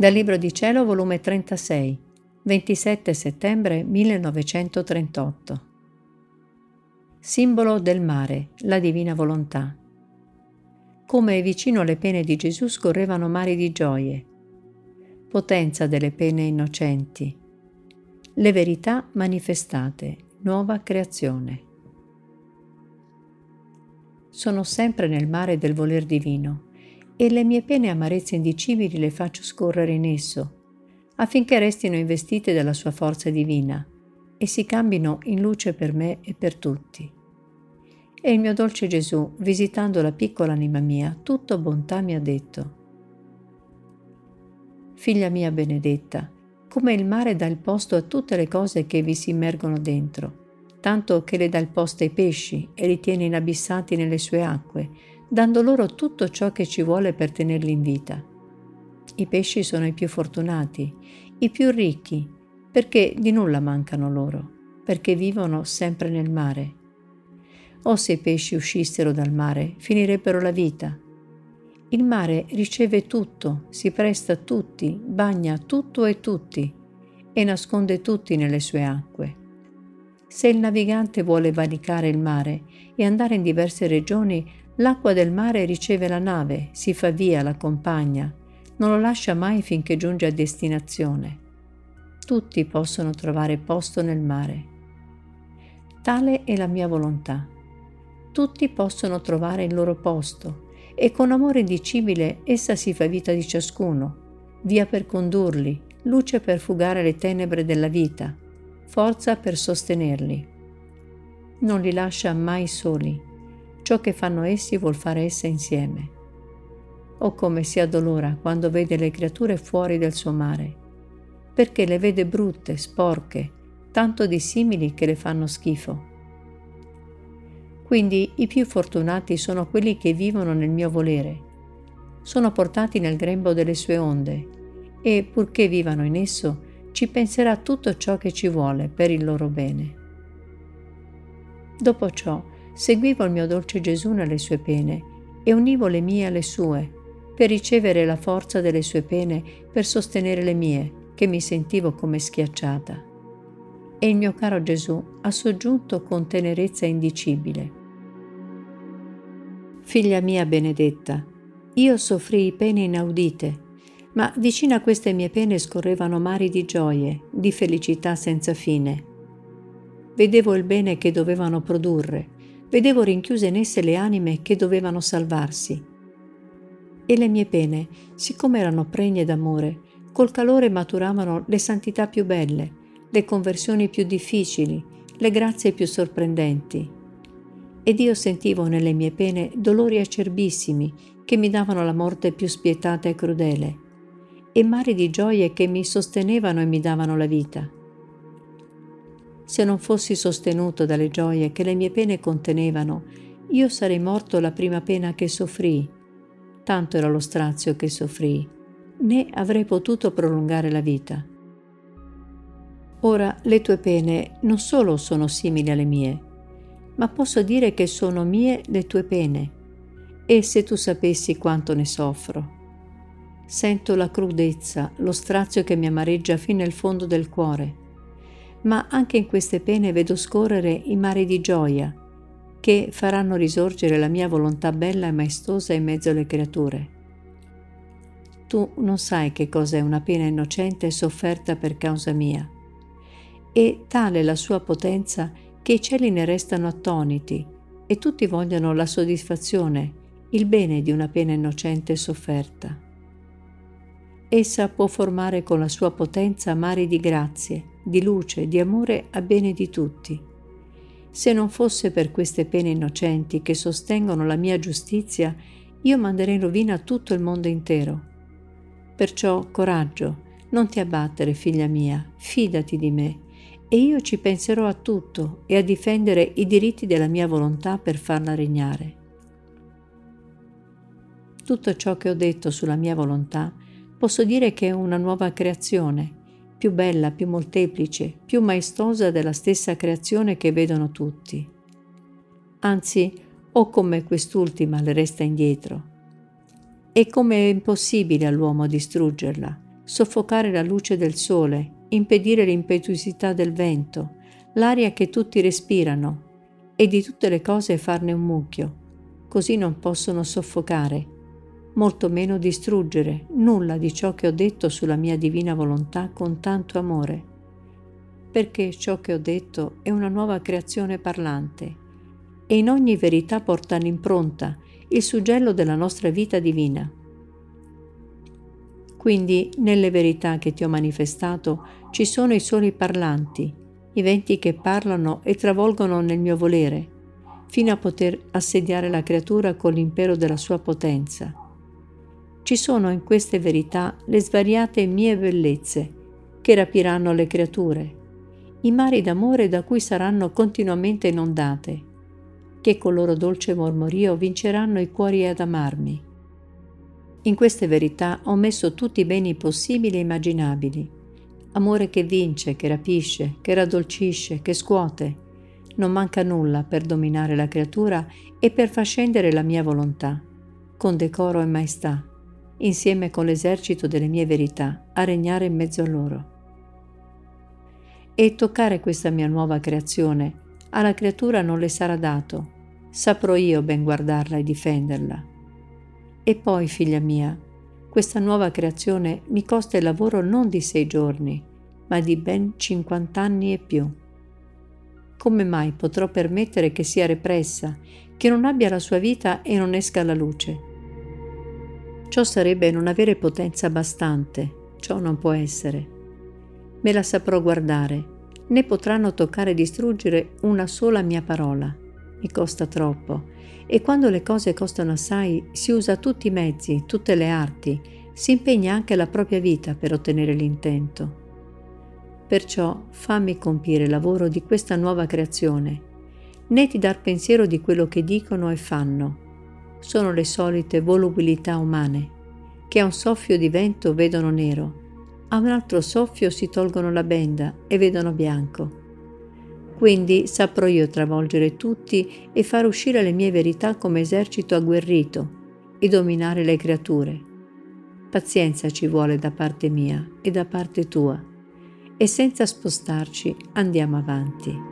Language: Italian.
Dal Libro di Cielo, volume 36, 27 settembre 1938. Simbolo del mare, la divina volontà. Come vicino alle pene di Gesù scorrevano mari di gioie, potenza delle pene innocenti, le verità manifestate, nuova creazione. Sono sempre nel mare del voler divino e le mie pene amarezze indicibili le faccio scorrere in esso, affinché restino investite dalla sua forza divina e si cambino in luce per me e per tutti. E il mio dolce Gesù, visitando la piccola anima mia, tutto bontà mi ha detto, Figlia mia benedetta, come il mare dà il posto a tutte le cose che vi si immergono dentro, tanto che le dà il posto ai pesci e li tiene inabissati nelle sue acque, dando loro tutto ciò che ci vuole per tenerli in vita. I pesci sono i più fortunati, i più ricchi, perché di nulla mancano loro, perché vivono sempre nel mare. O se i pesci uscissero dal mare, finirebbero la vita. Il mare riceve tutto, si presta a tutti, bagna tutto e tutti, e nasconde tutti nelle sue acque. Se il navigante vuole valicare il mare e andare in diverse regioni, L'acqua del mare riceve la nave, si fa via, l'accompagna, non lo lascia mai finché giunge a destinazione. Tutti possono trovare posto nel mare. Tale è la mia volontà. Tutti possono trovare il loro posto e con amore indicibile essa si fa vita di ciascuno, via per condurli, luce per fugare le tenebre della vita, forza per sostenerli. Non li lascia mai soli ciò che fanno essi vuol fare essa insieme. O come si addolora quando vede le creature fuori del suo mare, perché le vede brutte, sporche, tanto dissimili che le fanno schifo. Quindi i più fortunati sono quelli che vivono nel mio volere, sono portati nel grembo delle sue onde e, purché vivano in esso, ci penserà tutto ciò che ci vuole per il loro bene. Dopo ciò, seguivo il mio dolce Gesù nelle sue pene e univo le mie alle sue, per ricevere la forza delle sue pene per sostenere le mie, che mi sentivo come schiacciata. E il mio caro Gesù ha soggiunto con tenerezza indicibile. Figlia mia benedetta, io soffrii pene inaudite, ma vicino a queste mie pene scorrevano mari di gioie, di felicità senza fine. Vedevo il bene che dovevano produrre, vedevo rinchiuse in esse le anime che dovevano salvarsi. E le mie pene, siccome erano pregne d'amore, col calore maturavano le santità più belle, le conversioni più difficili, le grazie più sorprendenti. Ed io sentivo nelle mie pene dolori acerbissimi che mi davano la morte più spietata e crudele, e mari di gioie che mi sostenevano e mi davano la vita se non fossi sostenuto dalle gioie che le mie pene contenevano, io sarei morto la prima pena che soffrii. Tanto era lo strazio che soffrii, né avrei potuto prolungare la vita. Ora le tue pene non solo sono simili alle mie, ma posso dire che sono mie le tue pene, e se tu sapessi quanto ne soffro. Sento la crudezza, lo strazio che mi amareggia fino al fondo del cuore ma anche in queste pene vedo scorrere i mari di gioia, che faranno risorgere la mia volontà bella e maestosa in mezzo alle creature. Tu non sai che cosa è una pena innocente sofferta per causa mia. E tale la sua potenza che i cieli ne restano attoniti e tutti vogliono la soddisfazione, il bene di una pena innocente sofferta. Essa può formare con la sua potenza mari di grazie, di luce, di amore a bene di tutti. Se non fosse per queste pene innocenti che sostengono la mia giustizia, io manderei in rovina tutto il mondo intero. Perciò coraggio, non ti abbattere, figlia mia, fidati di me, e io ci penserò a tutto e a difendere i diritti della mia volontà per farla regnare. Tutto ciò che ho detto sulla mia volontà posso dire che è una nuova creazione, più bella, più molteplice, più maestosa della stessa creazione che vedono tutti. Anzi, o come quest'ultima le resta indietro. E come è impossibile all'uomo distruggerla, soffocare la luce del sole, impedire l'impetuosità del vento, l'aria che tutti respirano e di tutte le cose farne un mucchio. Così non possono soffocare, molto meno distruggere nulla di ciò che ho detto sulla mia divina volontà con tanto amore, perché ciò che ho detto è una nuova creazione parlante e in ogni verità porta l'impronta, il suggello della nostra vita divina. Quindi nelle verità che ti ho manifestato ci sono i soli parlanti, i venti che parlano e travolgono nel mio volere, fino a poter assediare la creatura con l'impero della sua potenza. Ci sono in queste verità le svariate mie bellezze che rapiranno le creature, i mari d'amore da cui saranno continuamente inondate, che col loro dolce mormorio vinceranno i cuori ad amarmi. In queste verità ho messo tutti i beni possibili e immaginabili. Amore che vince, che rapisce, che raddolcisce, che scuote. Non manca nulla per dominare la creatura e per far scendere la mia volontà, con decoro e maestà, insieme con l'esercito delle mie verità, a regnare in mezzo a loro. E toccare questa mia nuova creazione alla creatura non le sarà dato, saprò io ben guardarla e difenderla. E poi, figlia mia, questa nuova creazione mi costa il lavoro non di sei giorni, ma di ben cinquant'anni e più. Come mai potrò permettere che sia repressa, che non abbia la sua vita e non esca alla luce? Ciò sarebbe non avere potenza bastante, ciò non può essere. Me la saprò guardare, né potranno toccare e distruggere una sola mia parola. Mi costa troppo, e quando le cose costano assai si usa tutti i mezzi, tutte le arti, si impegna anche la propria vita per ottenere l'intento. Perciò fammi compiere il lavoro di questa nuova creazione, né ti dar pensiero di quello che dicono e fanno sono le solite volubilità umane, che a un soffio di vento vedono nero, a un altro soffio si tolgono la benda e vedono bianco. Quindi saprò io travolgere tutti e far uscire le mie verità come esercito agguerrito e dominare le creature. Pazienza ci vuole da parte mia e da parte tua, e senza spostarci andiamo avanti.